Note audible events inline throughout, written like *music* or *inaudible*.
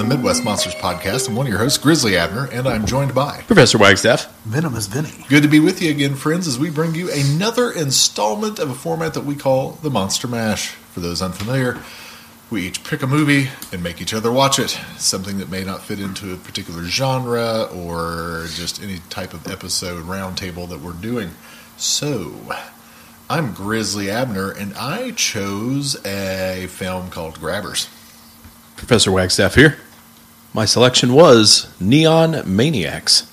the Midwest Monsters Podcast. I'm one of your hosts, Grizzly Abner, and I'm joined by. Professor Wagstaff. Venomous Vinny. Good to be with you again, friends, as we bring you another installment of a format that we call the Monster Mash. For those unfamiliar, we each pick a movie and make each other watch it. Something that may not fit into a particular genre or just any type of episode roundtable that we're doing. So, I'm Grizzly Abner, and I chose a film called Grabbers. Professor Wagstaff here. My selection was Neon Maniacs.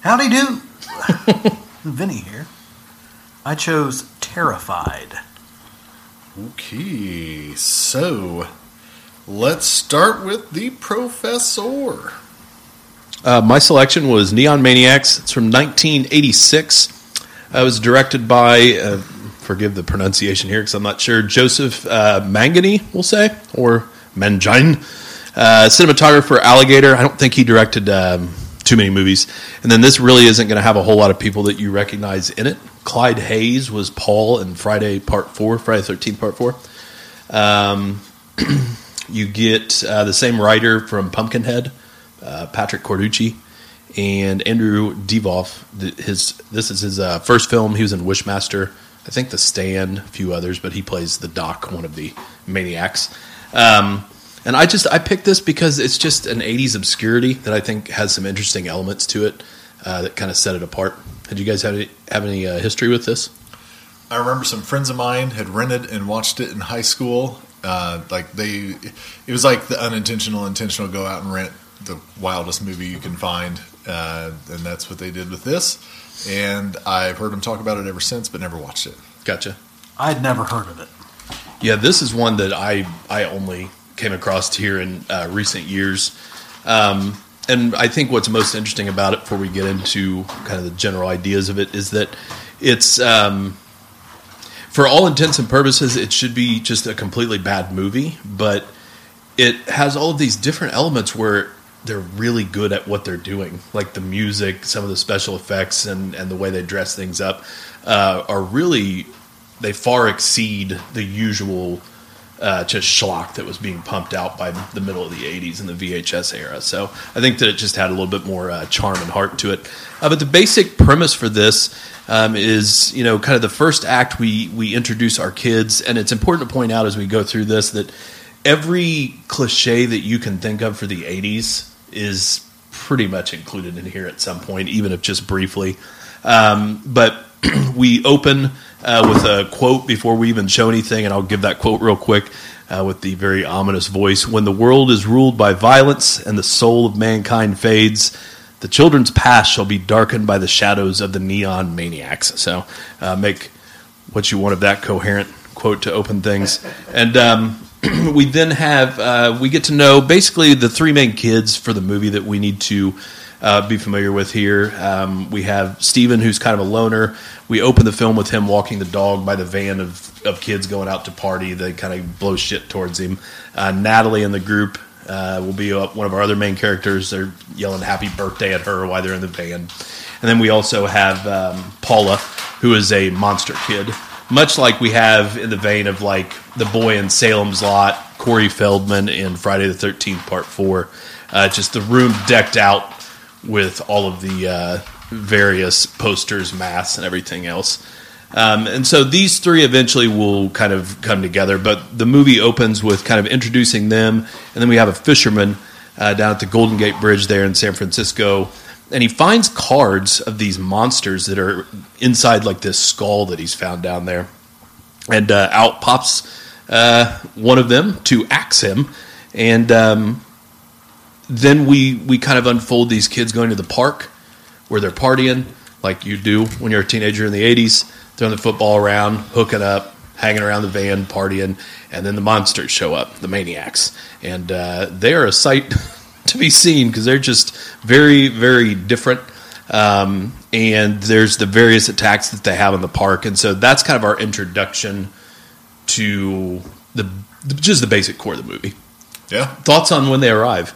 Howdy do. *laughs* Vinny here. I chose Terrified. Okay, so let's start with the professor. Uh, my selection was Neon Maniacs. It's from 1986. Uh, it was directed by, uh, forgive the pronunciation here because I'm not sure, Joseph uh, Mangini, we'll say, or Mangine. Uh, cinematographer Alligator. I don't think he directed um, too many movies. And then this really isn't going to have a whole lot of people that you recognize in it. Clyde Hayes was Paul in Friday Part 4, Friday 13th Part 4. Um, *clears throat* you get uh, the same writer from Pumpkinhead, uh, Patrick Carducci, and Andrew Divoff. His this is his uh, first film. He was in Wishmaster, I think The Stand, a few others, but he plays the Doc, one of the maniacs. Um, and I just I picked this because it's just an '80s obscurity that I think has some interesting elements to it uh, that kind of set it apart. Did you guys have any, have any uh, history with this? I remember some friends of mine had rented and watched it in high school. Uh, like they, it was like the unintentional, intentional go out and rent the wildest movie you can find, uh, and that's what they did with this. And I've heard them talk about it ever since, but never watched it. Gotcha. I'd never heard of it. Yeah, this is one that I I only came across here in uh, recent years, um, and I think what's most interesting about it, before we get into kind of the general ideas of it, is that it's um, for all intents and purposes, it should be just a completely bad movie, but it has all of these different elements where they're really good at what they're doing, like the music, some of the special effects, and and the way they dress things up uh, are really they far exceed the usual uh, just schlock that was being pumped out by the middle of the 80s in the VHS era. So I think that it just had a little bit more uh, charm and heart to it. Uh, but the basic premise for this um, is, you know, kind of the first act we, we introduce our kids. And it's important to point out as we go through this that every cliche that you can think of for the 80s is pretty much included in here at some point, even if just briefly. Um, but *clears throat* we open uh, with a quote before we even show anything, and I'll give that quote real quick uh, with the very ominous voice. When the world is ruled by violence and the soul of mankind fades, the children's past shall be darkened by the shadows of the neon maniacs. So uh, make what you want of that coherent quote to open things. And um, *clears throat* we then have, uh, we get to know basically the three main kids for the movie that we need to uh, be familiar with here. Um, we have Steven, who's kind of a loner. We open the film with him walking the dog by the van of, of kids going out to party. They kind of blow shit towards him. Uh, Natalie in the group uh, will be one of our other main characters. They're yelling happy birthday at her while they're in the van. And then we also have um, Paula, who is a monster kid. Much like we have in the vein of like the boy in Salem's Lot, Corey Feldman in Friday the 13th, Part 4. Uh, just the room decked out with all of the uh, various posters, masks, and everything else. Um, and so these three eventually will kind of come together. But the movie opens with kind of introducing them, and then we have a fisherman uh, down at the Golden Gate Bridge there in San Francisco, and he finds cards of these monsters that are inside like this skull that he's found down there, and uh, out pops uh, one of them to axe him, and um, then we we kind of unfold these kids going to the park where they're partying like you do when you're a teenager in the 80s throwing the football around hooking up hanging around the van, partying, and then the monsters show up, the maniacs, and uh, they are a sight *laughs* to be seen because they're just very, very different. Um, and there's the various attacks that they have in the park, and so that's kind of our introduction to the just the basic core of the movie. Yeah. Thoughts on when they arrive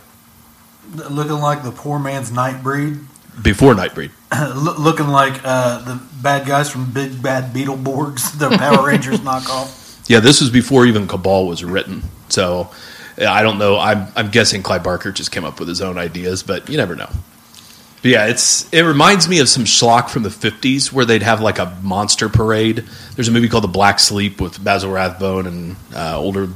Looking like the poor man's Nightbreed. before Nightbreed? Loo- *clears throat* looking like uh, the bad guys from Big Bad Beetleborgs, the Power Rangers *laughs* knockoff. Yeah, this was before even Cabal was written. So yeah, I don't know. I'm I'm guessing Clive Barker just came up with his own ideas, but you never know. But yeah, it's it reminds me of some schlock from the '50s where they'd have like a monster parade. There's a movie called The Black Sleep with Basil Rathbone and uh, older,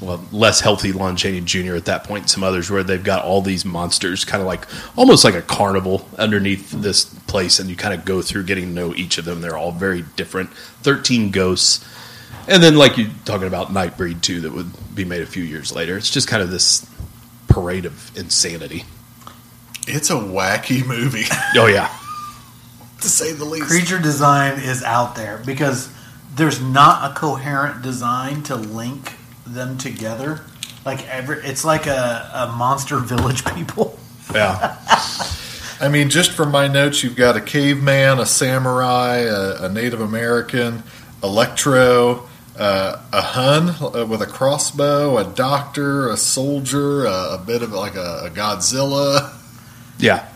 well, less healthy Lon Chaney Jr. at that point. And some others where they've got all these monsters, kind of like almost like a carnival underneath this place, and you kind of go through getting to know each of them. They're all very different. Thirteen ghosts. And then, like you talking about Nightbreed too, that would be made a few years later. It's just kind of this parade of insanity. It's a wacky movie, *laughs* Oh yeah, to say the least. Creature design is out there because there's not a coherent design to link them together. Like every, it's like a, a monster village people. *laughs* yeah, I mean, just from my notes, you've got a caveman, a samurai, a, a Native American, Electro, uh, a Hun uh, with a crossbow, a doctor, a soldier, a, a bit of like a, a Godzilla. yeah.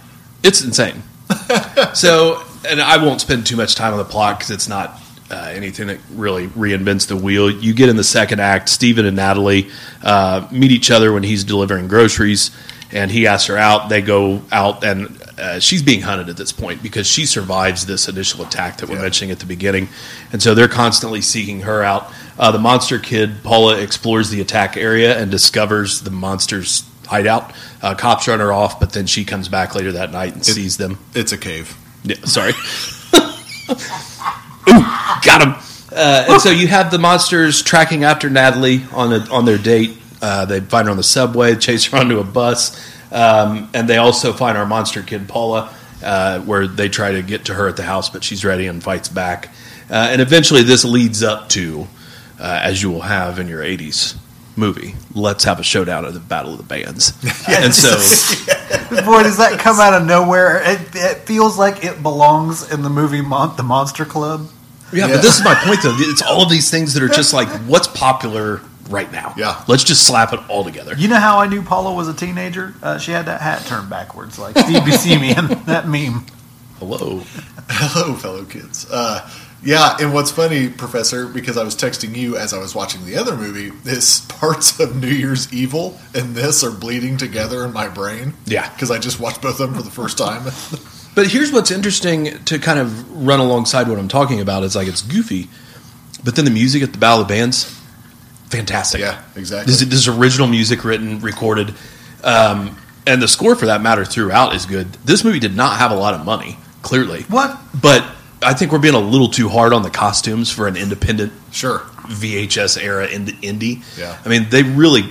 It's insane. *laughs* so, and I won't spend too much time on the plot because it's not uh, anything that really reinvents the wheel. You get in the second act, Stephen and Natalie uh, meet each other when he's delivering groceries, and he asks her out. They go out, and uh, she's being hunted at this point because she survives this initial attack that we're Yeah. mentioning at the beginning, and so they're constantly seeking her out. Uh, the monster kid Paula explores the attack area and discovers the monster's hideout. Uh, cops run her off, but then she comes back later that night and sees them. It's a cave. Yeah, sorry. *laughs* Ooh, got him. Uh, and so you have the monsters tracking after Natalie on a, on their date. Uh, they find her on the subway, *laughs* chase her onto a bus, um, and they also find our monster kid Paula, uh, where they try to get to her at the house, but she's ready and fights back. Uh, and eventually, this leads up to, uh, as you will have in your '80s movie, let's have a showdown at the Battle of the Bands. *laughs* and so, *laughs* Boy, does that come out of nowhere? It, it feels like it belongs in the movie Mon- The Monster Club. Yeah, Yeah. but this is my point though. It's all of these things that are just like what's popular right now. Yeah. Let's just slap it all together. You know how I knew Paula was a teenager? Uh, she had that hat turned backwards, like Steve Buscemi in *laughs* that meme. Hello. *laughs* Hello, fellow kids. Uh, yeah, and what's funny, Professor, because I was texting you as I was watching the other movie, is parts of New Year's Evil and this are bleeding together in my brain. Yeah. Because I just watched both of them for the first time. *laughs* But here's what's interesting to kind of run alongside what I'm talking about It's like it's goofy, but then the music at the Battle of Bands, fantastic. yeah, exactly. This, this is original music written, recorded, um, and the score for that matter throughout is good. This movie did not have a lot of money, clearly. What? But I think we're being a little too hard on the costumes for an independent Sure. VHS era ind- indie. Yeah. I mean, they really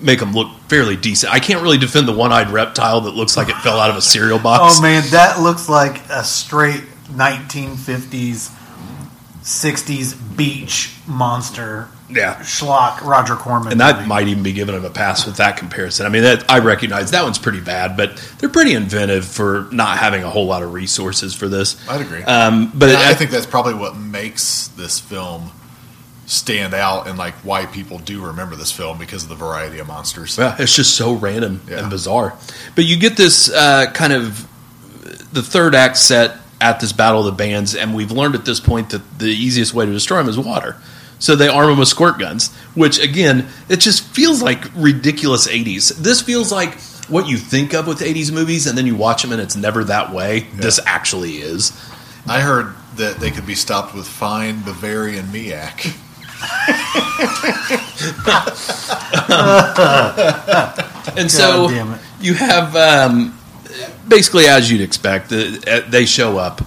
make them look fairly decent. I can't really defend the one-eyed reptile that looks like it fell out of a cereal box. Oh man, that looks like a straight 1950s, 60s beach monster Yeah. schlock Roger Corman. And that movie. might even be giving them a pass with that comparison. I mean, that, I recognize that one's pretty bad, but they're pretty inventive for not having a whole lot of resources for this. I'd agree. Um, but And I I, think that's probably what makes this film stand out and like why people do remember this film because of the variety of monsters. Yeah, it's just so random Yeah. and bizarre. But you get this uh, kind of the third act set at this battle of the bands, and we've learned at this point that the easiest way to destroy them is water. So they arm them with squirt guns, which again, it just feels like ridiculous 80s. This feels like what you think of with 80s movies, and then you watch them and it's never that way. This actually is. I heard that they could be stopped with fine Bavarian Miak. *laughs* And so you have um, basically as you'd expect, uh, they show up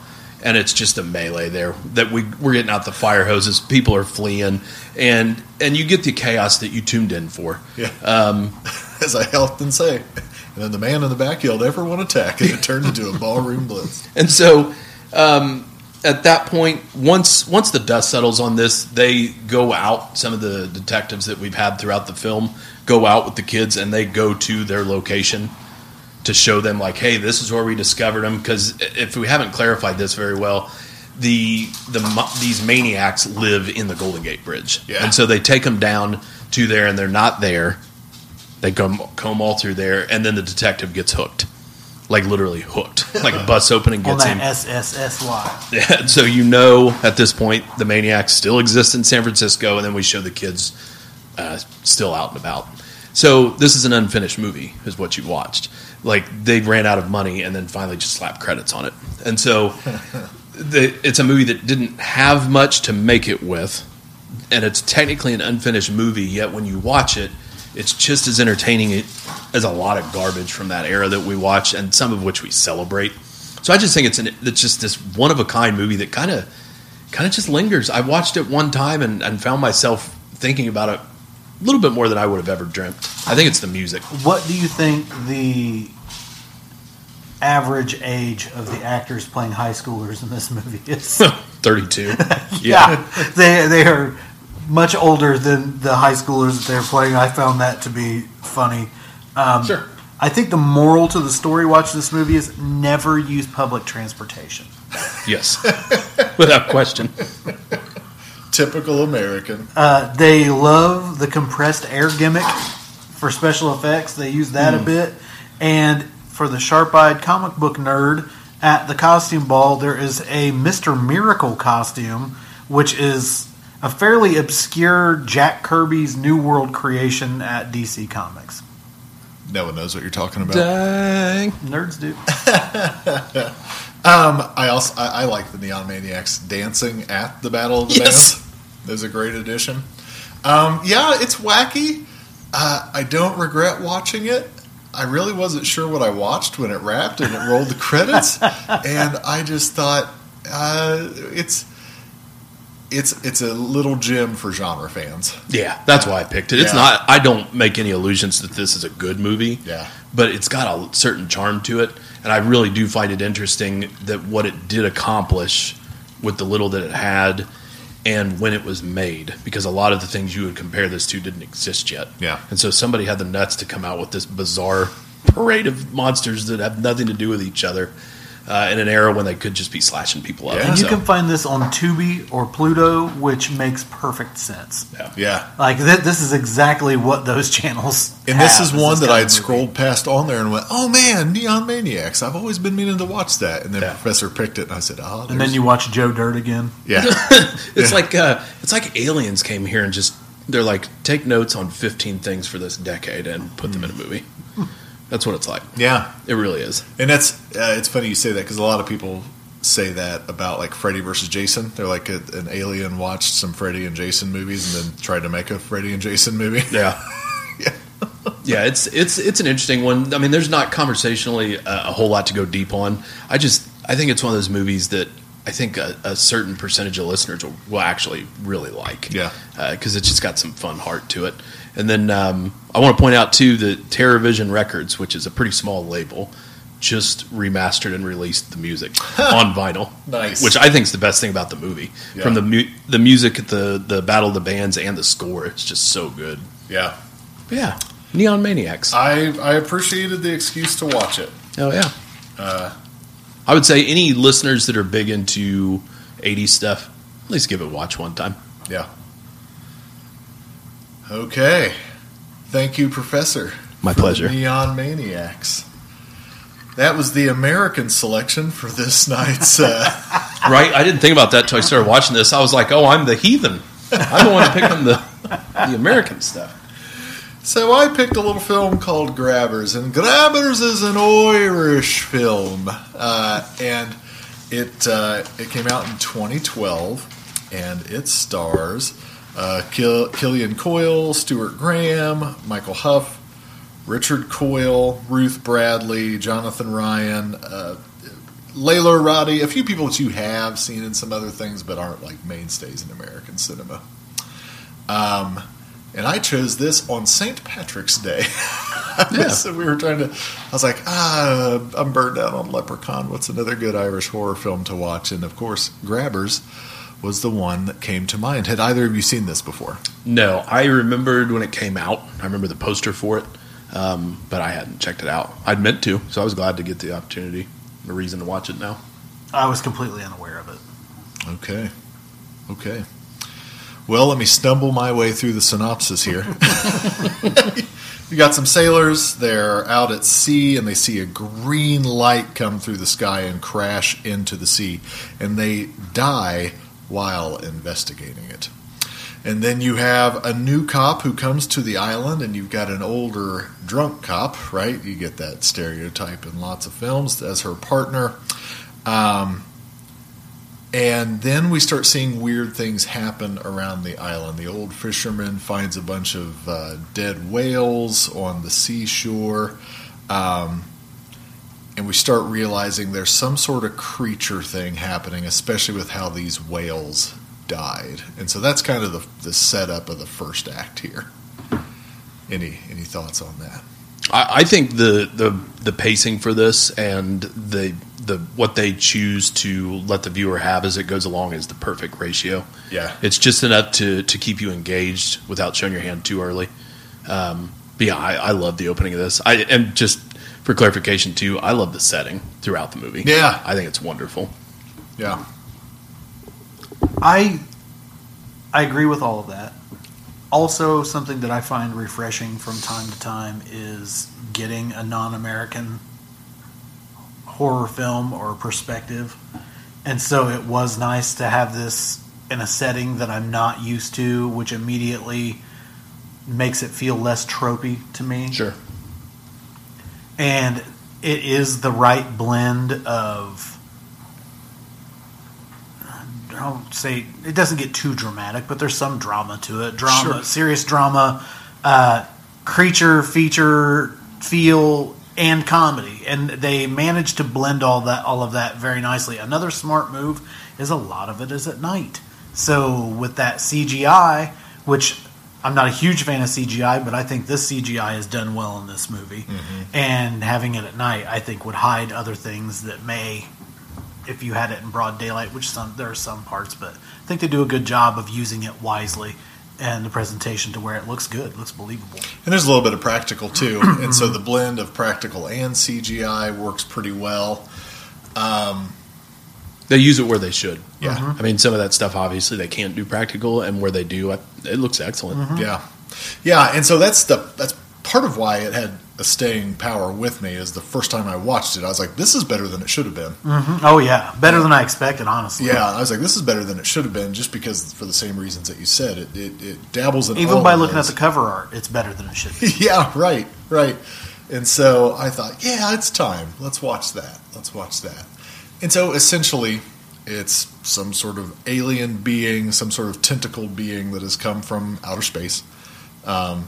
and it's just a melee there that we we're getting out the fire hoses, people are fleeing, and and you get the chaos that you tuned in for. Yeah. Um, *laughs* As I often say. And then the man in the back yelled, everyone attack. And it turned into a ballroom blitz. *laughs* and so um, at that point, once once the dust settles on this, they go out. Some of the detectives that we've had throughout the film go out with the kids, and they go to their location to show them, like, "Hey, this is where we discovered them." Because if we haven't clarified this very well, the the these maniacs live in the Golden Gate Bridge, Yeah. and so they take them down to there, and they're not there. They come comb all through there, and then the detective gets hooked, like literally hooked, *laughs* like a bus opening on gets that him. SSSY. Yeah, so you know at this point the maniacs still exist in San Francisco, and then we show the kids uh, still out and about. So this is an unfinished movie, is what you watched. Like they ran out of money and then finally just slapped credits on it, and so *laughs* the, it's a movie that didn't have much to make it with, and it's technically an unfinished movie. Yet when you watch it, it's just as entertaining as a lot of garbage from that era that we watch, and some of which we celebrate. So I just think it's an it's just this one of a kind movie that kind of kind of just lingers. I watched it one time and, and found myself thinking about it a little bit more than I would have ever dreamt. I think it's the music. What do you think the average age of the actors playing high schoolers in this movie is? *laughs* 32. *laughs* yeah, they they are much older than the high schoolers that they're playing. I found that to be funny. Um, Sure. I think the moral to the story watch this movie is never use public transportation. Yes. *laughs* Without question. Typical American. Uh, they love the compressed air gimmick for special effects. They use that a bit. And for the sharp eyed comic book nerd, at the costume ball, there is a Mr. Miracle costume, which is a fairly obscure Jack Kirby's New World creation at DC Comics. No one knows what you're talking about. Dang. Nerds do. *laughs* Um, I also I, I like the Neon Maniacs dancing at the Battle of the Yes. Bands. There's a great addition. Um, yeah, it's wacky. Uh, I don't regret watching it. I really wasn't sure what I watched when it wrapped and it rolled the *laughs* credits, and I just thought uh, it's it's it's a little gem for genre fans. Yeah, that's why I picked it. It's Yeah. not. I don't make any illusions that this is a good movie. Yeah. but it's got a certain charm to it, and I really do find it interesting that what it did accomplish with the little that it had, and when it was made. Because a lot of the things you would compare this to didn't exist yet. Yeah. and so somebody had the nuts to come out with this bizarre parade of monsters that have nothing to do with each other. Uh, in an era when they could just be slashing people up. Yeah. And you So, can find this on Tubi or Pluto, which makes perfect sense. yeah. Yeah, Like th- this is exactly what those *laughs* channels. and this have, is one that I'd of movie. scrolled past on there and went, "Oh man, Neon Maniacs! I've always been meaning to watch that." And then Yeah. Professor picked it, and I said, "Oh." And then you watch Joe Dirt again. yeah, *laughs* It's Yeah. like uh, it's like aliens came here and just they're like take notes on 15 things for this decade and put them in a movie. *laughs* That's what it's like. yeah." It really is. And that's uh, it's funny you say that because a lot of people say that about like Freddy versus Jason. They're like a, an alien watched some Freddy and Jason movies and then tried to make a Freddy and Jason movie. *laughs* Yeah. Yeah. *laughs* yeah, it's it's it's an interesting one. I mean, there's not conversationally a, a whole lot to go deep on. I just I think it's one of those movies that I think a, a certain percentage of listeners will, will actually really like. Yeah. because it's just got some fun heart to it. And then um, I want to point out too that TerrorVision Records, which is a pretty small label, just remastered and released the music *laughs* on vinyl. Nice. Which I think is the best thing about the movie. Yeah. From the mu- the music, the the battle of the bands, and the score, it's just so good. Yeah, But yeah, Neon Maniacs. I I appreciated the excuse to watch it. Oh yeah. Uh, I would say any listeners that are big into 80s stuff, at least give it a watch one time. yeah. Okay. Thank you, Professor. My pleasure. Neon Maniacs. That was the American selection for this *laughs* night's. Uh, *laughs* Right? I didn't think about that until I started watching this. I was like, oh, I'm the heathen. I'm the one picking the the American stuff. So I picked a little film called Grabbers, and Grabbers is an Irish film, uh, and it uh, it came out in 2012, and it stars uh, Kill- Killian Coyle, Stuart Graham, Michael Huff, Richard Coyle, Ruth Bradley, Jonathan Ryan, uh, Lalor Roddy, a few people that you have seen in some other things, but aren't like mainstays in American cinema. Um, and I chose this on St. Patrick's Day. *laughs* Yeah. so we were trying to. I was like, ah, I'm burned out on Leprechaun. What's another good Irish horror film to watch? And of course, Grabbers was the one that came to mind. Had either of you seen this before? No, I remembered when it came out. I remember the poster for it, um, but I hadn't checked it out. I'd meant to, so I was glad to get the opportunity, the reason to watch it now. I was completely unaware of it. Okay. Okay. Well, let me stumble my way through the synopsis here. *laughs* you got some sailors, they're out at sea and they see a green light come through the sky and crash into the sea, and they die while investigating it. And then you have a new cop who comes to the island, and you've got an older drunk cop, right? You get that stereotype in lots of films as her partner. Um, and then we start seeing weird things happen around the island. The old fisherman finds a bunch of uh, dead whales on the seashore. Um, and we start realizing there's some sort of creature thing happening, especially with how these whales died. And so that's kind of the, the setup of the first act here. Any any thoughts on that? I, I think the, the the pacing for this and the the what they choose to let the viewer have as it goes along is the perfect ratio. Yeah. It's just enough to to keep you engaged without showing your hand too early. Um, but yeah, I, I love the opening of this. I and just for clarification too, I love the setting throughout the movie. Yeah. I think it's wonderful. Yeah. I I agree with all of that. Also, something that I find refreshing from time to time is getting a non-American horror film or perspective. And so it was nice to have this in a setting that I'm not used to, which immediately makes it feel less tropey to me Sure. and it is the right blend of I don't say it doesn't get too dramatic, but there's some drama to it. Drama, Sure. serious drama, uh, creature feature feel, and comedy, and they managed to blend all that all of that very nicely. Another smart move is a lot of it is at night. So with that CGI, which I'm not a huge fan of CGI, but I think this CGI is done well in this movie. And having it at night, I think, would hide other things that may, if you had it in broad daylight, which some there are some parts, but I think they do a good job of using it wisely and the presentation to where it looks good, looks believable. And there's a little bit of practical too, *clears throat* and so the blend of practical and CGI works pretty well. Um, they use it where they should. Yeah. Mm-hmm. I mean, some of that stuff obviously they can't do practical, and where they do, it looks excellent. Mm-hmm. Yeah, yeah, and so that's the that's part of why it had a staying power with me. Is the first time I watched it, I was like, "This is better than it should have been." Oh yeah, better than I expected, honestly. Yeah, I was like, "This is better than it should have been," just because for the same reasons that you said. It it, it dabbles in Even by looking at the cover art, it's better than it should be. *laughs* yeah, right, right. And so I thought, yeah, it's time. Let's watch that. Let's watch that. And so essentially, it's some sort of alien being, some sort of tentacled being that has come from outer space. Um,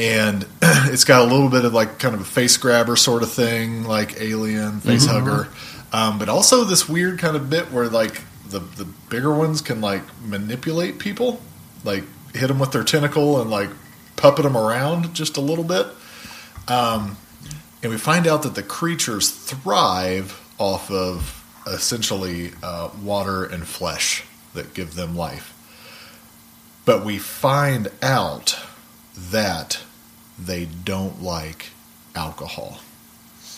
and *clears throat* it's got a little bit of like kind of a face grabber sort of thing, like alien face hugger, um, but also this weird kind of bit where like the the bigger ones can like manipulate people, like hit them with their tentacle and like puppet them around just a little bit. Um, and we find out that the creatures thrive off of essentially uh, water and flesh that give them life. But we find out that they don't like alcohol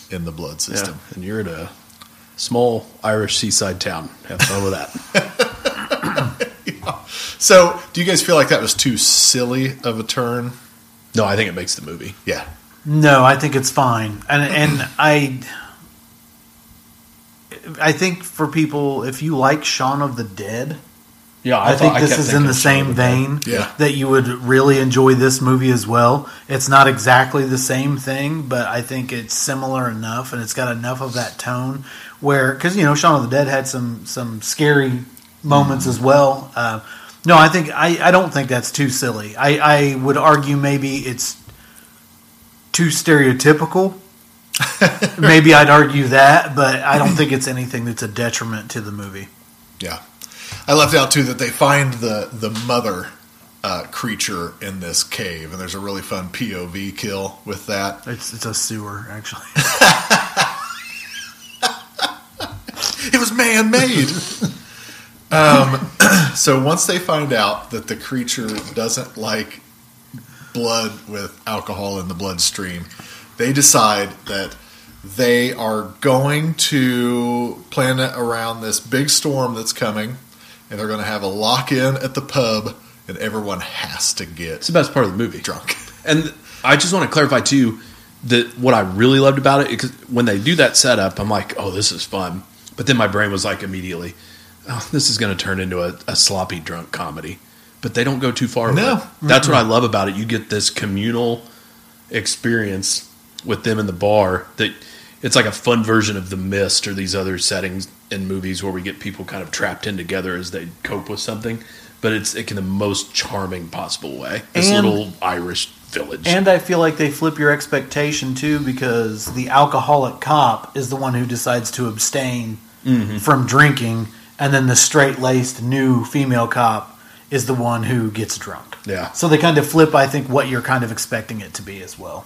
in the blood Yeah. system. And you're at a small Irish seaside town. Have fun with that. *laughs* So, do you guys feel like that was too silly of a turn? no, I think it makes the movie. Yeah. No, I think it's fine, and and I, I think for people, if you like Shaun of the Dead, Yeah, I, think this is in the same vein. Yeah. that you would really enjoy this movie as well. It's not exactly the same thing, but I think it's similar enough, and it's got enough of that tone where because you know Shaun of the Dead had some some scary moments as well. Uh, no, I think I, I don't think that's too silly. I, I would argue maybe it's too stereotypical. *laughs* maybe I'd argue that, but I don't think it's anything that's a detriment to the movie. Yeah. I left out too that they find the the mother uh, creature in this cave, and there's a really fun POV kill with that. It's it's a sewer actually. *laughs* It was man made. um, *clears throat* so once they find out that the creature doesn't like blood with alcohol in the bloodstream, they decide that they are going to plan it around this big storm that's coming, and they're going to have a lock in at the pub, and everyone has to get It's the best part of the movie. drunk. And I just want to clarify too that what I really loved about it because when they do that setup, I'm like, oh, this is fun. But then my brain was like immediately, oh, this is going to turn into a, a sloppy drunk comedy. But they don't go too far. No. that's what I love about it. You get this communal experience with them in the bar that it's like a fun version of the mist or these other settings in movies where we get people kind of trapped in together as they cope with something but it's like in the most charming possible way this And- little irish village And I feel like they flip your expectation too because the alcoholic cop is the one who decides to abstain mm-hmm. from drinking, and then the straight laced new female cop is the one who gets drunk. Yeah. So they kind of flip, I think, what you're kind of expecting it to be as well.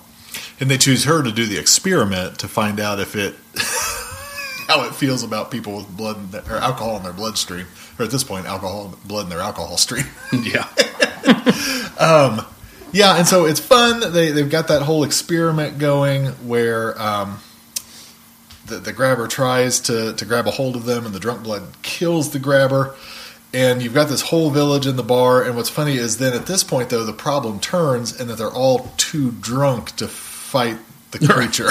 And they choose her to do the experiment to find out if it *laughs* how it feels about people with blood their, or alcohol in their bloodstream, or at this point, alcohol blood in their alcohol stream. *laughs* yeah *laughs* yeah, and so it's fun. They they've got that whole experiment going where um, the the grabber tries to to grab a hold of them, and the drunk blood kills the grabber. And you've got this whole village in the bar. And what's funny is then at this point, though, the problem turns, and that they're all too drunk to fight the *laughs* creature.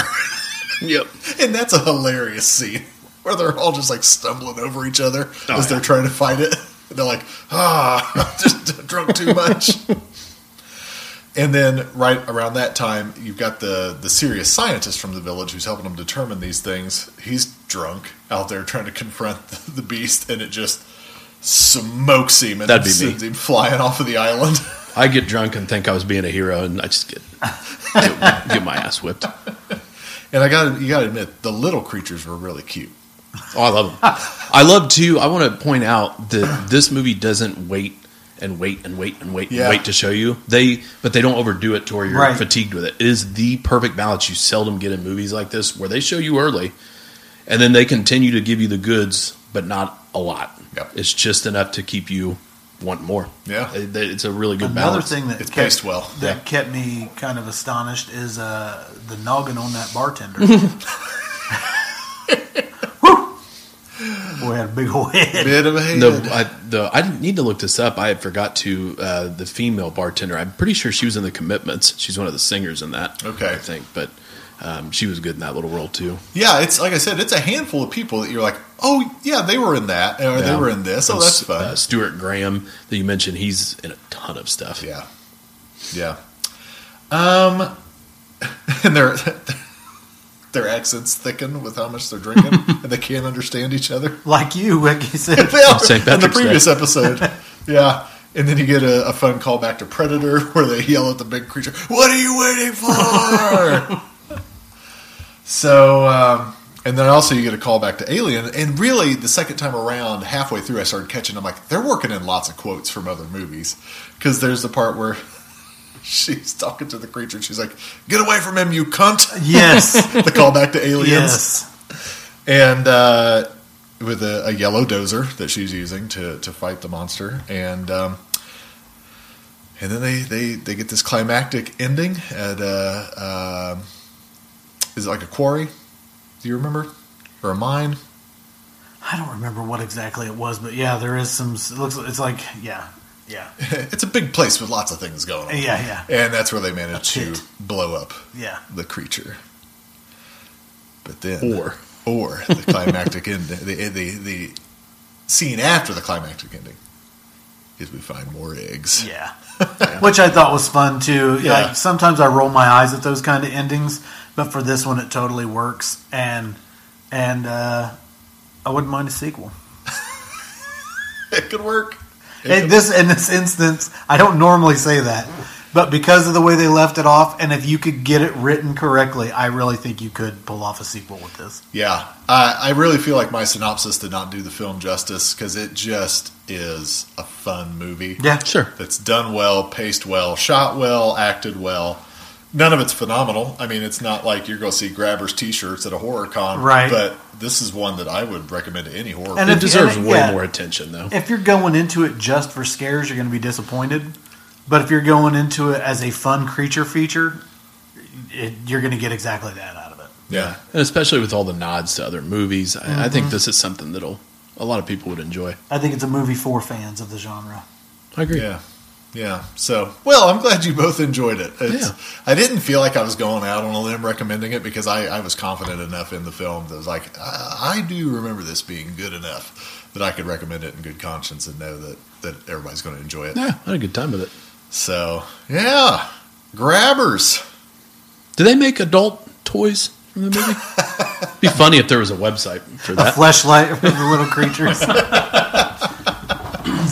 *laughs* yep And that's a hilarious scene where they're all just like stumbling over each other Oh, as they're trying to fight it. And they're like, ah, *laughs* just drunk too much. *laughs* and then right around that time, you've got the the serious scientist from the village who's helping them determine these things. He's drunk out there trying to confront the, the beast, and it just smokes him and That'd be me. sends him flying off of the island. i get drunk and think i was being a hero and i just get get, get my ass whipped And I got you got to admit, the little creatures were really cute. Oh, I love them. I love too. I want to point out that this movie doesn't wait and wait and wait and wait Yeah. and wait to show you. They, but they don't overdo it to where you're Right. fatigued with it. It is the perfect balance you seldom get in movies like this, where they show you early, and then they continue to give you the goods, but not a lot. Yep. It's just enough to keep you want more. Yeah. It- it's a really good Another balance. thing that It's kept, paced well. that Yeah. kept me kind of astonished is uh, the noggin on that bartender. Whew. *laughs* *laughs* Boy, had a big old head. Bit of a head. No, I, the, I didn't need to look this up. I had forgot to uh, the female bartender. I'm pretty sure she was in the Commitments. She's one of the singers in that. Okay. I think, but um, she was good in that little role too. Yeah, it's like I said, it's a handful of people that you're like, oh yeah, they were in that, or they were in this. Oh, And that's fun. Uh, Stuart Graham that you mentioned, he's in a ton of stuff. yeah, yeah. Um, *laughs* and their *laughs* their accents thicken with how much they're drinking, *laughs* and they can't understand each other. Like you, like you said. They are St. in the Patrick's Day. previous episode, yeah. And then you get a, a fun callback to Predator, where they yell at the big creature, "What are you waiting for?" So, um, and then also you get a callback to Alien, and really the second time around, halfway through, I started catching. I'm like, they're working in lots of quotes from other movies because there's the part where. *laughs* She's talking to the creature. and She's like, "Get away from him, you cunt!" Yes. *laughs* the callback to Aliens yes. and uh, with a, a yellow dozer that she's using to, to fight the monster, and um, and then they, they, they get this climactic ending at uh, um is it like a quarry? Do you remember or a mine? I don't remember what exactly it was, but yeah, there is some. It looks. It's like yeah, yeah, *laughs* it's a big place with lots of things going on. yeah, yeah, and that's where they managed to blow up yeah. the creature. But then, Or. or the climactic *laughs* ending, the, the the scene after the climactic ending is we find more eggs. Yeah. *laughs* Which I thought was fun too. Yeah. Like sometimes I roll my eyes at those kind of endings, but for this one it totally works and and uh, I wouldn't mind a sequel. It could work. It In could- this in this instance, I don't normally say that, But because of the way they left it off, and if you could get it written correctly, I really think you could pull off a sequel with this. Yeah, I, I really feel like my synopsis did not do the film justice because it just is a fun movie. Yeah, Sure. That's done well, paced well, shot well, acted well. None of it's phenomenal. I mean, it's not like you're going to see grabbers T-shirts at a horror con, Right. But this is one that I would recommend to any horror. And It deserves and- way yeah. more attention, though. If you're going into it just for scares, you're going to be disappointed. But if you're going into it as a fun creature feature, it, you're going to get exactly that out of it. yeah, And especially with all the nods to other movies, I, I Mm-hmm. think this is something that'll a lot of people would enjoy. I think it's a movie for fans of the genre. I agree. yeah, yeah. So, well, I'm glad you both enjoyed it. It's, Yeah. I didn't feel like I was going out on a limb recommending it because I, I was confident enough in the film that was like, I, I do remember this being good enough that I could recommend it in good conscience and know that, that everybody's going to enjoy it. Yeah, I had a good time with it. So, yeah, grabbers. Do they make adult toys from the movie? It'd *laughs* be funny if there was a website for A that. fleshlight for the little creatures. *laughs*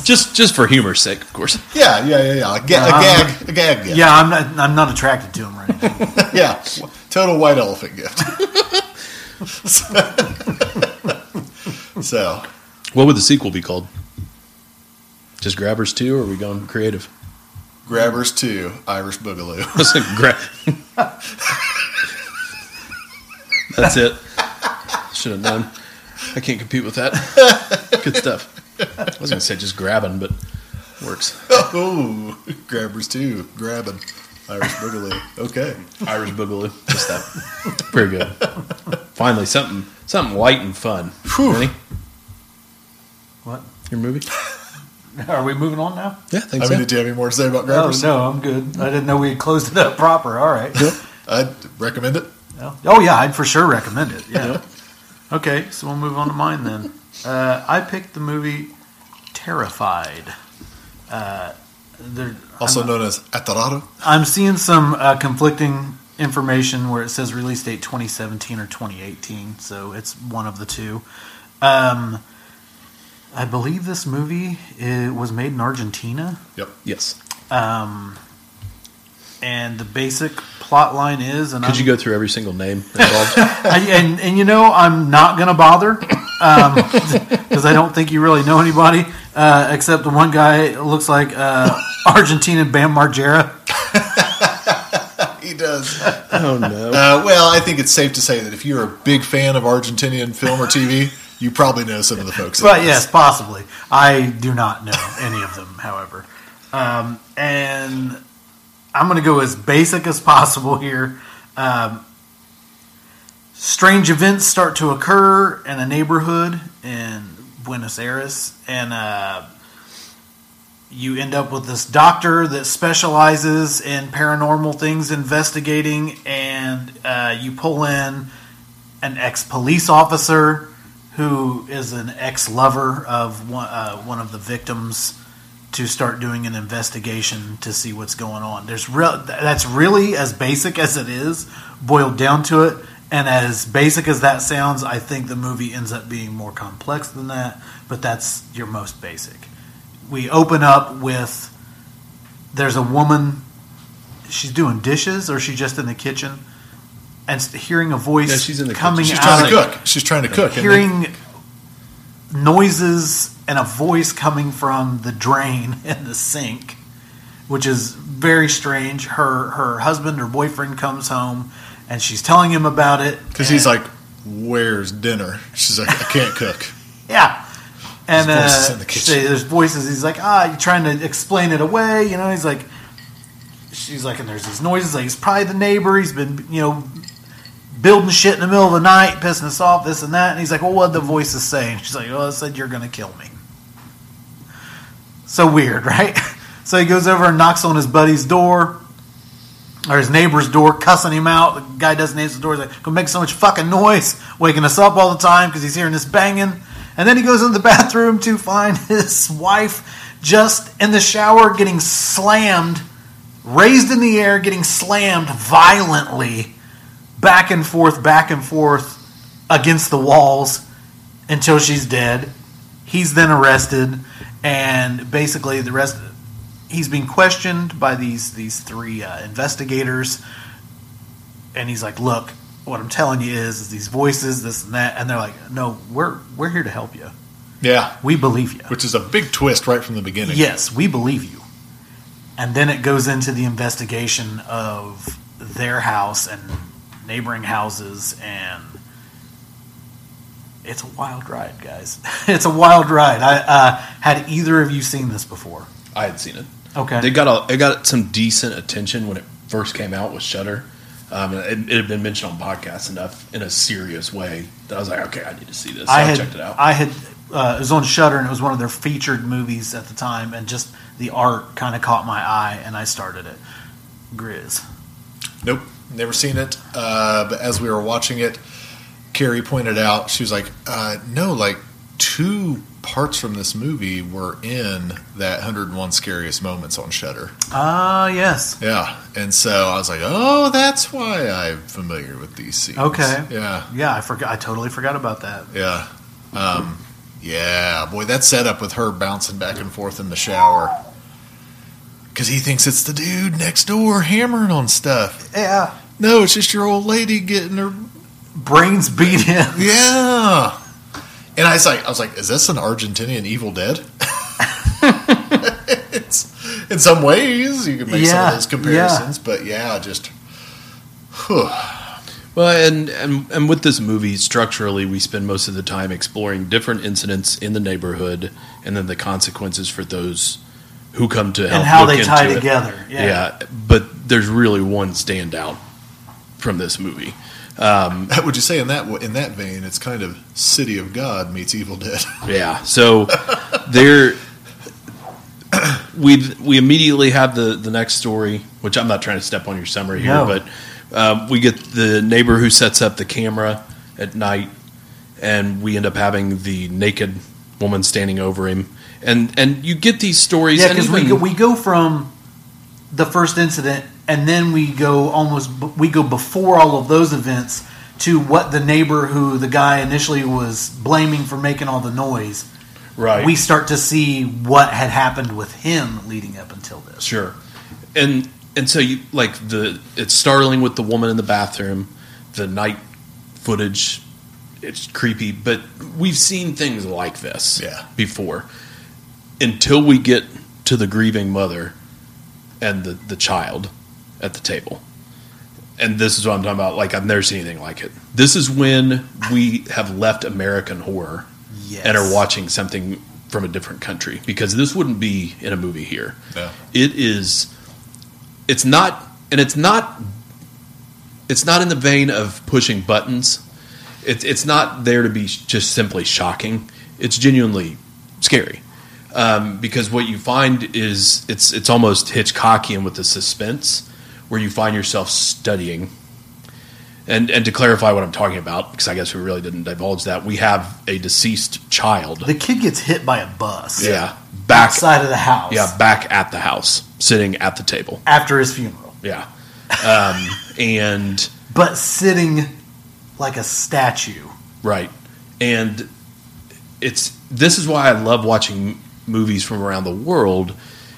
just just for humor's sake, of course. *laughs* Yeah, yeah, yeah, yeah. A, ga- a Uh-huh. gag, a gag gift. yeah, I'm not. I'm not attracted to him or anything. *laughs* yeah. Total white elephant gift. *laughs* so, What would the sequel be called? Just Grabbers 2 or are we going creative? grabbers two, Irish Boogaloo. Let's say gra- That's it. Should have known. I can't compete with that. Good stuff. I was going to say just grabbing, but works. oh, grabbers two, grabbing, Irish Boogaloo. Okay. Irish Boogaloo. Just that. Pretty good. Finally, something something light and fun. Whew. Rennie, what? your movie? *laughs* Are we moving on now? Yeah, I think I so. mean, did you have any more to say about Oh grabbers? no, I'm good. I didn't know we had closed it up proper. All right. I'd recommend it. Oh yeah, I'd for sure recommend it. Yeah. Okay, so we'll move on to mine then. Uh, I picked the movie Terrified. Uh, there, Also I'm, known as Atarado. I'm seeing some uh, conflicting information where it says release date 2017 or 2018, so it's one of the two. Um, I believe this movie it was made in Argentina. Yep. yes. Um, and the basic plot line is, and Could I'm, you go through every single name involved? *laughs* I, and and you know I'm not gonna bother *laughs* because I don't think you really know anybody uh, except the one guy looks like uh, Argentinian Bam Margera. *laughs* He does. oh, no. Uh, well, I think it's safe to say that if you're a big fan of Argentinian film or TV, you probably know some of the folks. in But this. yes, possibly. I do not know any of them, however. Um, and I'm going to go as basic as possible here. Um, strange events start to occur in a neighborhood in Buenos Aires, and uh, you end up with this doctor that specializes in paranormal things, investigating, and uh, you pull in an ex police officer who is an ex lover of one, uh, one of the victims to start doing an investigation to see what's going on. There's real that's really as basic as it is boiled down to it. And as basic as that sounds, I think the movie ends up being more complex than that. But that's your most basic. We open up with there's a woman. She's doing dishes, or she's just in the kitchen, and hearing a voice Yeah, she's in the coming kitchen. She's out trying to cook. She's trying to cook. and hearing noises and a voice coming from the drain *laughs* in the sink, which is very strange. Her her husband or boyfriend comes home and she's telling him about it Because he's like, "Where's dinner?" She's like, "I can't cook." *laughs* yeah. And There's voices uh, the there's voices. He's like, ah, you're trying to explain it away. You know, he's like, she's like, and there's these noises. Like, he's probably the neighbor. He's been, you know, building shit in the middle of the night, pissing us off, this and that. And he's like, well, what the voices say? And she's like, well, it said you're going to kill me. So weird, *laughs* right? So he goes over and knocks on his buddy's door, or his neighbor's door, cussing him out. The guy doesn't answer the door. He's like, "Go make so much fucking noise, waking us up all the time because he's hearing this banging." And then he goes in the *laughs* bathroom to find *laughs* his wife just in the shower getting slammed, raised in the air, getting slammed violently, back and forth, back and forth against the walls until she's dead. He's then arrested, and basically the rest he's being questioned by these these three uh, investigators, and he's like, "Look, what I'm telling you is, is these voices, this and that," and they're like, "No, we're we're here to help you. Yeah, We believe you. which is a big twist right from the beginning. Yes, we believe you." And then it goes into the investigation of their house and neighboring houses, and it's a wild ride, guys. *laughs* it's a wild ride. I uh, had either of you seen this before? I had seen it. Okay. They got a, it got some decent attention when it first came out with Shudder. Um, it, it had been mentioned on podcasts enough in a serious way that I was like, okay, I need to see this. So I, I checked it out. I had uh, it was on Shudder and it was one of their featured movies at the time, and just the art kind of caught my eye, and I started it. Grizz. Nope, never seen it. Uh, but as we were watching it, Carrie pointed out she was like, uh, "No, like two parts from this movie were in that 101 scariest moments on Shudder." Ah, yes. Yeah, and so I was like, "Oh, that's why I'm familiar with these scenes." Okay. Yeah, Yeah, I forgot. I totally forgot about that. yeah, um, yeah. Boy, that setup with her bouncing back and forth in the shower. Because he thinks it's the dude next door hammering on stuff. Yeah. No, it's just your old lady getting her Brains beat in. Yeah. And I was like, I was like, is this an Argentinian Evil Dead? *laughs* it's, in some ways, you can make some of those comparisons, but yeah, just. whew. Well, and, and and with this movie, structurally, we spend most of the time exploring different incidents in the neighborhood, and then the consequences for those who come to help and how look they tie it. together. Yeah. Yeah. but there's really one standout from this movie. Um, *laughs* Would you say in that in that vein, it's kind of City of God meets Evil Dead? *laughs* Yeah. So there, we we immediately have the the next story, which I'm not trying to step on your summary here, No. but um, we get the neighbor who sets up the camera at night, and we end up having the naked woman standing over him, and and you get these stories. Yeah, because we go, we go from the first incident, and then we go almost we go before all of those events to what the neighbor who the guy initially was blaming for making all the noise. right. We start to see what had happened with him leading up until this. Sure. And and so you like the it's startling with the woman in the bathroom, the night footage, it's creepy, but we've seen things like this Yeah. before. Until we get to the grieving mother and the, the child at the table. And this is what I'm talking about. Like I've never seen anything like it. This is when we have left American horror Yes. and are watching something from a different country because this wouldn't be in a movie here. No. It is. It's not, and it's not. It's not in the vein of pushing buttons. It's it's not there to be just simply shocking. It's genuinely scary um, because what you find is it's it's almost Hitchcockian with the suspense, where you find yourself studying. And and to clarify what I'm talking about, because I guess we really didn't divulge that, we have a deceased child. the kid gets hit by a bus Yeah, back outside of the house. yeah, back at the house, sitting at the table. after his funeral, Yeah. Um, *laughs* and but sitting like a statue. right. And it's this is why I love watching movies from around the world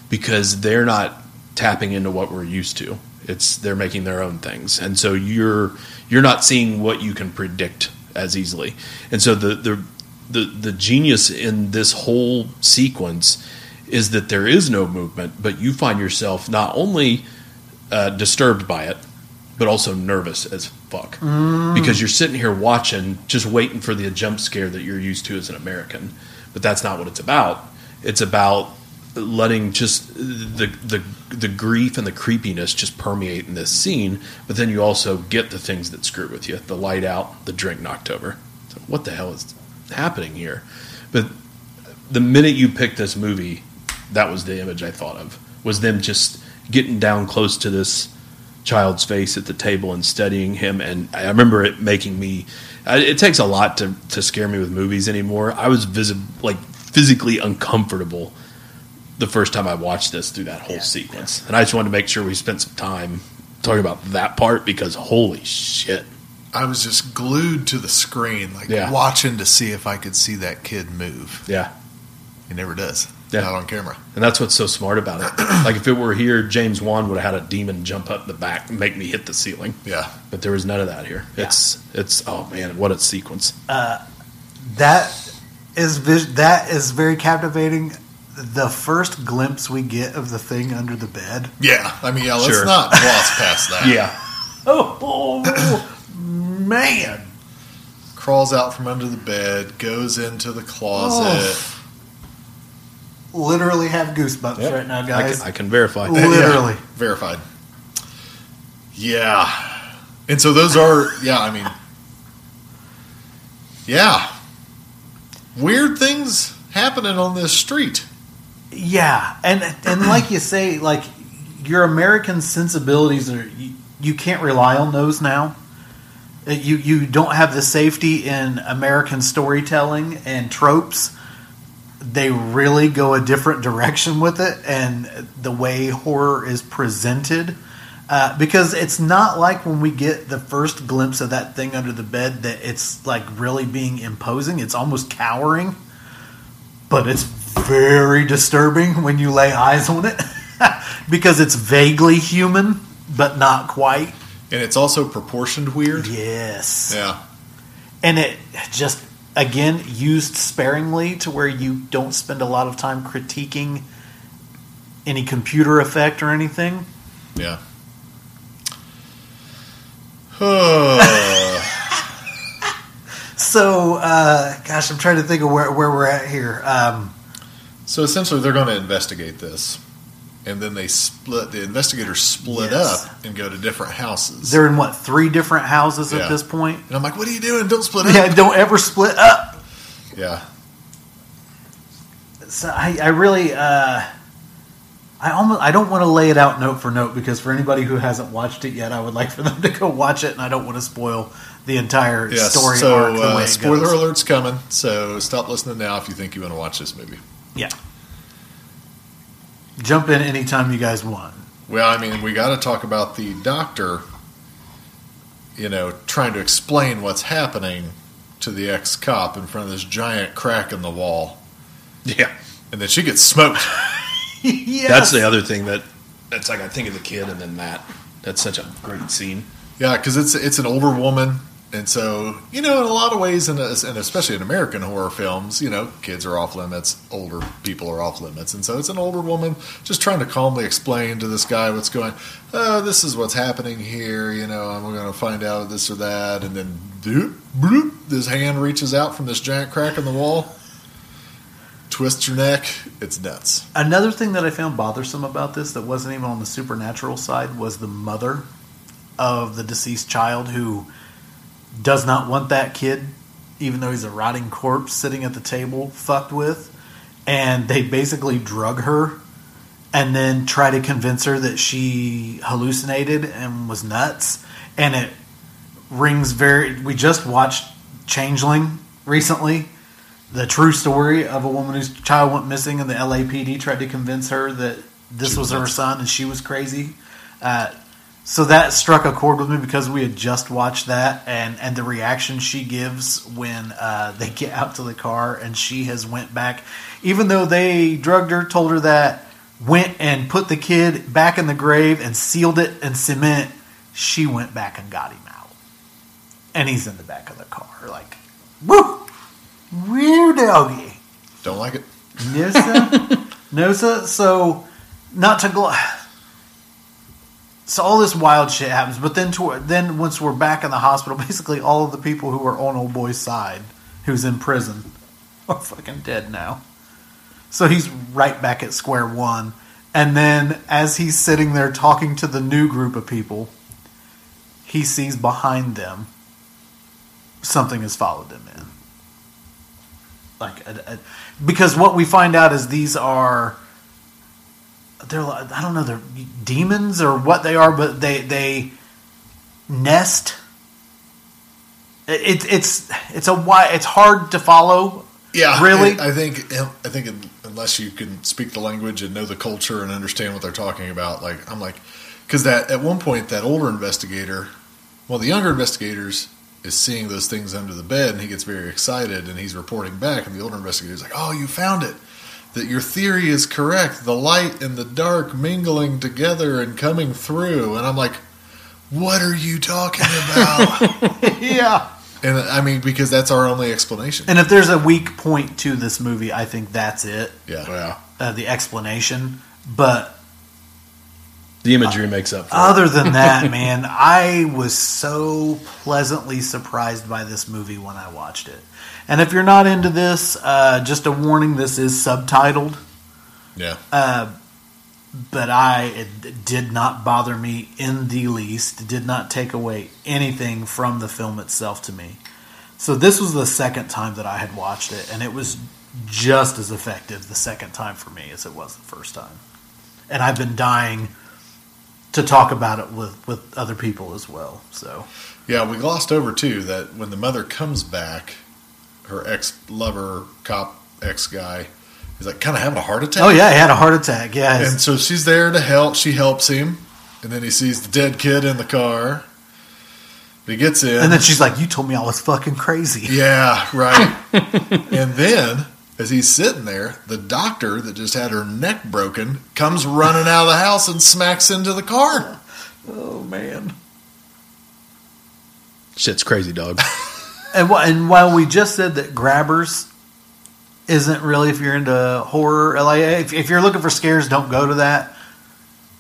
because they're not tapping into what we're used to. It's they're making their own things. And so you're you're not seeing what you can predict as easily. And so the the the, the genius in this whole sequence is that there is no movement, but you find yourself not only uh, disturbed by it, but also nervous as fuck because you're sitting here watching, just waiting for the jump scare that you're used to as an American. But that's not what it's about. It's about letting just the the the grief and the creepiness just permeate in this scene. But then you also get the things that screw with you: the light out, the drink knocked over. So what the hell is happening here? But the minute you picked this movie, that was the image I thought of. Was them just getting down close to this child's face at the table and studying him, and I remember it making me. It takes a lot to to scare me with movies anymore. I was visi- like physically uncomfortable the first time I watched this through that whole Yeah, sequence, and I just wanted to make sure we spent some time talking about that part because holy shit. I was just glued to the screen, like Yeah. watching to see if I could see that kid move. Yeah, He never does. Yeah. not on camera. And that's what's so smart about it. *clears throat* like if it were here, James Wan would have had a demon jump up the back and make me hit the ceiling. Yeah, But there was none of that here. It's it's oh man, what a sequence. Uh, that is that is very captivating. The first glimpse we get of the thing under the bed. yeah. I mean, yeah. Let's Sure. not gloss past that. *laughs* Yeah. Oh, man! crawls out from under the bed, goes into the closet. Literally have goosebumps Yep. right now, guys. I guys. can, I can verify. *laughs* Literally. Yeah, verified. Yeah. And so those are, yeah, I mean, yeah. Weird things happening on this street. Yeah, and and like you say, like your American sensibilities are you, you can't rely on those now. Uh, You you don't have the safety in American storytelling and tropes. They really go a different direction with it, and the way horror is presented. Uh, because it's not like when we get the first glimpse of that thing under the bed that it's like really being imposing. It's almost cowering but it's very disturbing when you lay eyes on it *laughs* because it's vaguely human but not quite. And it's also proportioned weird. Yes. Yeah. And it just again used sparingly to where you don't spend a lot of time critiquing any computer effect or anything. Yeah. *laughs* So, uh, gosh, I'm trying to think of where, where we're at here. Um, so essentially, they're going to investigate this. And then they split, the investigators split Yes. up and go to different houses. they're in what three different houses Yeah. at this point? and I'm like, what are you doing? Don't split up. Yeah, don't ever split up. Yeah. So I, I really, uh, I almost, I don't want to lay it out note for note because for anybody who hasn't watched it yet, I would like for them to go watch it, and I don't want to spoil the entire Yes. story so, arc the uh, way it spoiler goes. alert's coming. So stop listening now if you think you want to watch this movie. Yeah, jump in anytime you guys want. Well, I mean, we got to talk about the doctor, you know, trying to explain what's happening to the ex cop in front of this giant crack in the wall. Yeah. And then she gets smoked. *laughs* *laughs* yes. That's the other thing that that's like I think of the kid and then that. That's such a great scene. Yeah, because it's it's an older woman, and so you know, in a lot of ways, and and especially in American horror films, you know, kids are off limits, older people are off limits, and so it's an older woman just trying to calmly explain to this guy what's going. Oh, this is what's happening here. You know, we're going to find out this or that, and then doop, bloop, this hand reaches out from this giant crack in the wall, twists your neck. It's nuts. Another thing that I found bothersome about this that wasn't even on the supernatural side was the mother of the deceased child who does not want that kid, even though he's a rotting corpse sitting at the table, fucked with. And they basically drug her and then try to convince her that she hallucinated and was nuts. And it rings very. We just watched Changeling recently the true story of a woman whose child went missing, and the LAPD tried to convince her that this She was was her son and she was crazy. Uh, so that struck a chord with me because we had just watched that, and and the reaction she gives when uh, *laughs* they get out to the car, and she has went back, even though they drugged her, told her that, went and put the kid back in the grave and sealed it in cement. She went back and got him out, and he's in the back of the car, like, woo. Weird doggy. Don't like it. No, sir. no, sir. So, not to gl- So all this wild shit happens, but then to, then once we're back in the hospital, *laughs* basically all of the people who are on old boy's side, who's in prison, are fucking dead now. So he's right back at square one. And then as he's sitting there talking to the new group of people, he sees behind them something has followed them in like a, a, because what we find out is these are they're like- I don't know they're demons or what they are, but they they nest. It, it's it's a why it's hard to follow. Yeah, Really? I I think I think unless you can speak the language and know the culture and understand what they're talking about, like I'm like, because that at one point that older investigator, well, the younger investigators is seeing those things under the bed and he gets very excited and he's reporting back and the older investigator is like, oh, you found it. that your theory is correct. The light and the dark mingling together and coming through. And I'm like, what are you talking about? *laughs* yeah. and I mean, because that's our only explanation. And if there's a weak point to this movie, I think that's it, Yeah. Yeah. uh, the explanation. But The imagery makes up for it. other than that, man, I was so pleasantly surprised by this movie when I watched it. And if you're not into this, uh, just a warning: this is subtitled. Yeah. Uh, but I it did not bother me in the least. It did not take away anything from the film itself to me. So this was the second time that I had watched it, and it was just as effective the second time for me as it was the first time. And I've been dying to talk about it with with other people as well. So Yeah, we glossed over too that when the mother comes back, her ex lover, cop, ex guy, is like kind of having a heart attack. oh yeah, he had a heart attack. Yeah, And so she's there to help. She helps him, and then he sees the dead kid in the car. He gets in, and then she's like, "You told me I was fucking crazy." yeah, right. *laughs* and then as he's sitting there, the doctor that just had her neck broken comes running out of the house and smacks into the car. Oh man. Shit's crazy, dog. *laughs* And, wh- and while we just said that Grabbers isn't really if you're into horror, like if, if you're looking for scares, don't go to that.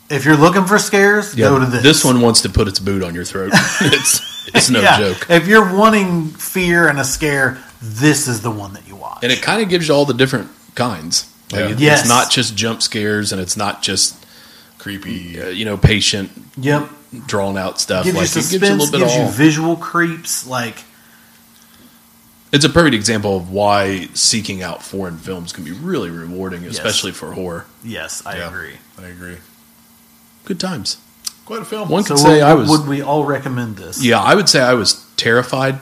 If you're looking for scares, go to this. this. one wants to put its boot on your throat. *laughs* it's it's no *laughs* Yeah. joke. If you're wanting fear and a scare, this is the one that you watch. And it kind of gives you all the different kinds. Like, Yeah. it- Yes. It's not just jump scares, and it's not just Creepy. uh, you know patient, yep, drawn out stuff. gives like you it suspense, gives you a little bit gives of you visual creeps. Like It's a perfect example of why seeking out foreign films can be really rewarding, especially for horror. yes, I Yeah. agree. I agree. Good times. Quite a film. One So could say would, I was. would we all recommend this? yeah, I would say I was terrified.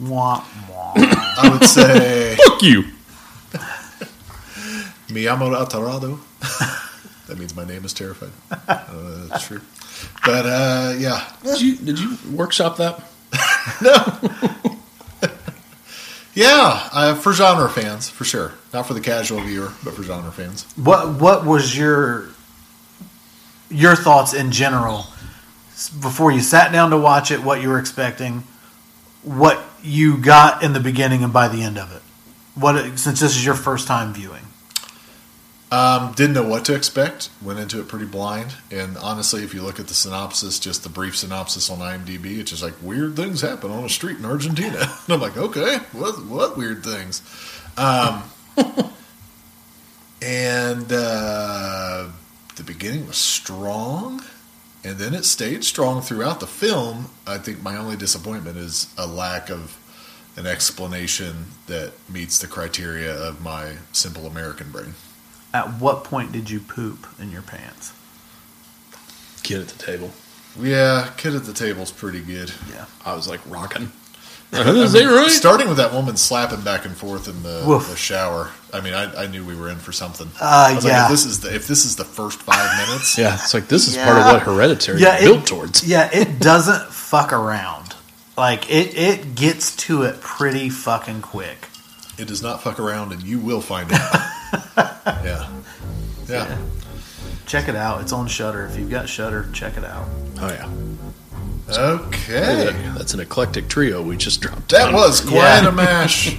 Wah, wah. I would say *laughs* Fuck you. Miyamoto Atarado. that means my name is terrified. I don't know if that's true. But uh, yeah, Did you did you workshop that? *laughs* No. yeah, uh, for genre fans for sure. Not for the casual viewer, but for genre fans. What What was your your thoughts in general before you sat down to watch it? What you were expecting, what you got in the beginning and by the end of it. What since this is your first time viewing. Um, didn't know what to expect. Went into it pretty blind. And honestly, if you look at the synopsis, just the brief synopsis on IMDb, it's just like weird things happen on a street in Argentina. *laughs* And I'm like, okay, what what weird things? Um, *laughs* and uh, the beginning was strong, and then it stayed strong throughout the film. I think my only disappointment is a lack of an explanation that meets the criteria of my simple American brain. At what point did you poop in your pants? Kid at the table. Yeah, kid at the table's pretty good. Yeah. I was like rocking. *laughs* Is that right? Starting with that woman slapping back and forth in the, the shower. I mean, I, I knew we were in for something. Uh, I was yeah. like, if this is the if this is the first five minutes, *laughs* Yeah, it's like this is part of what Hereditary Yeah, is it- built towards. Yeah, it doesn't fuck around. Like it, it gets to it pretty fucking quick. it does not fuck around, and you will find out. *laughs* yeah, yeah. Check it out. It's on Shudder. If you've got Shudder, check it out. Oh yeah, Okay, that's an eclectic trio we just dropped. that down. was quite Yeah. a mash,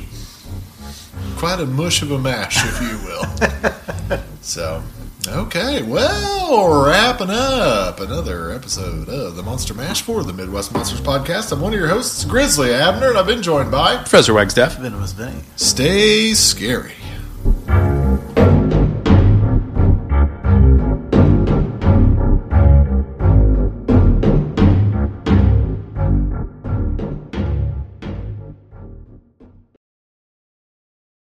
quite a mush of a mash, if you will. *laughs* so, okay, well, wrapping up another episode of the Monster Mash for the Midwest Monsters Podcast. I'm one of your hosts, Grizzly Abner, and I've been joined by Professor Wagstaff. Venomous Vinny. Stay Scary.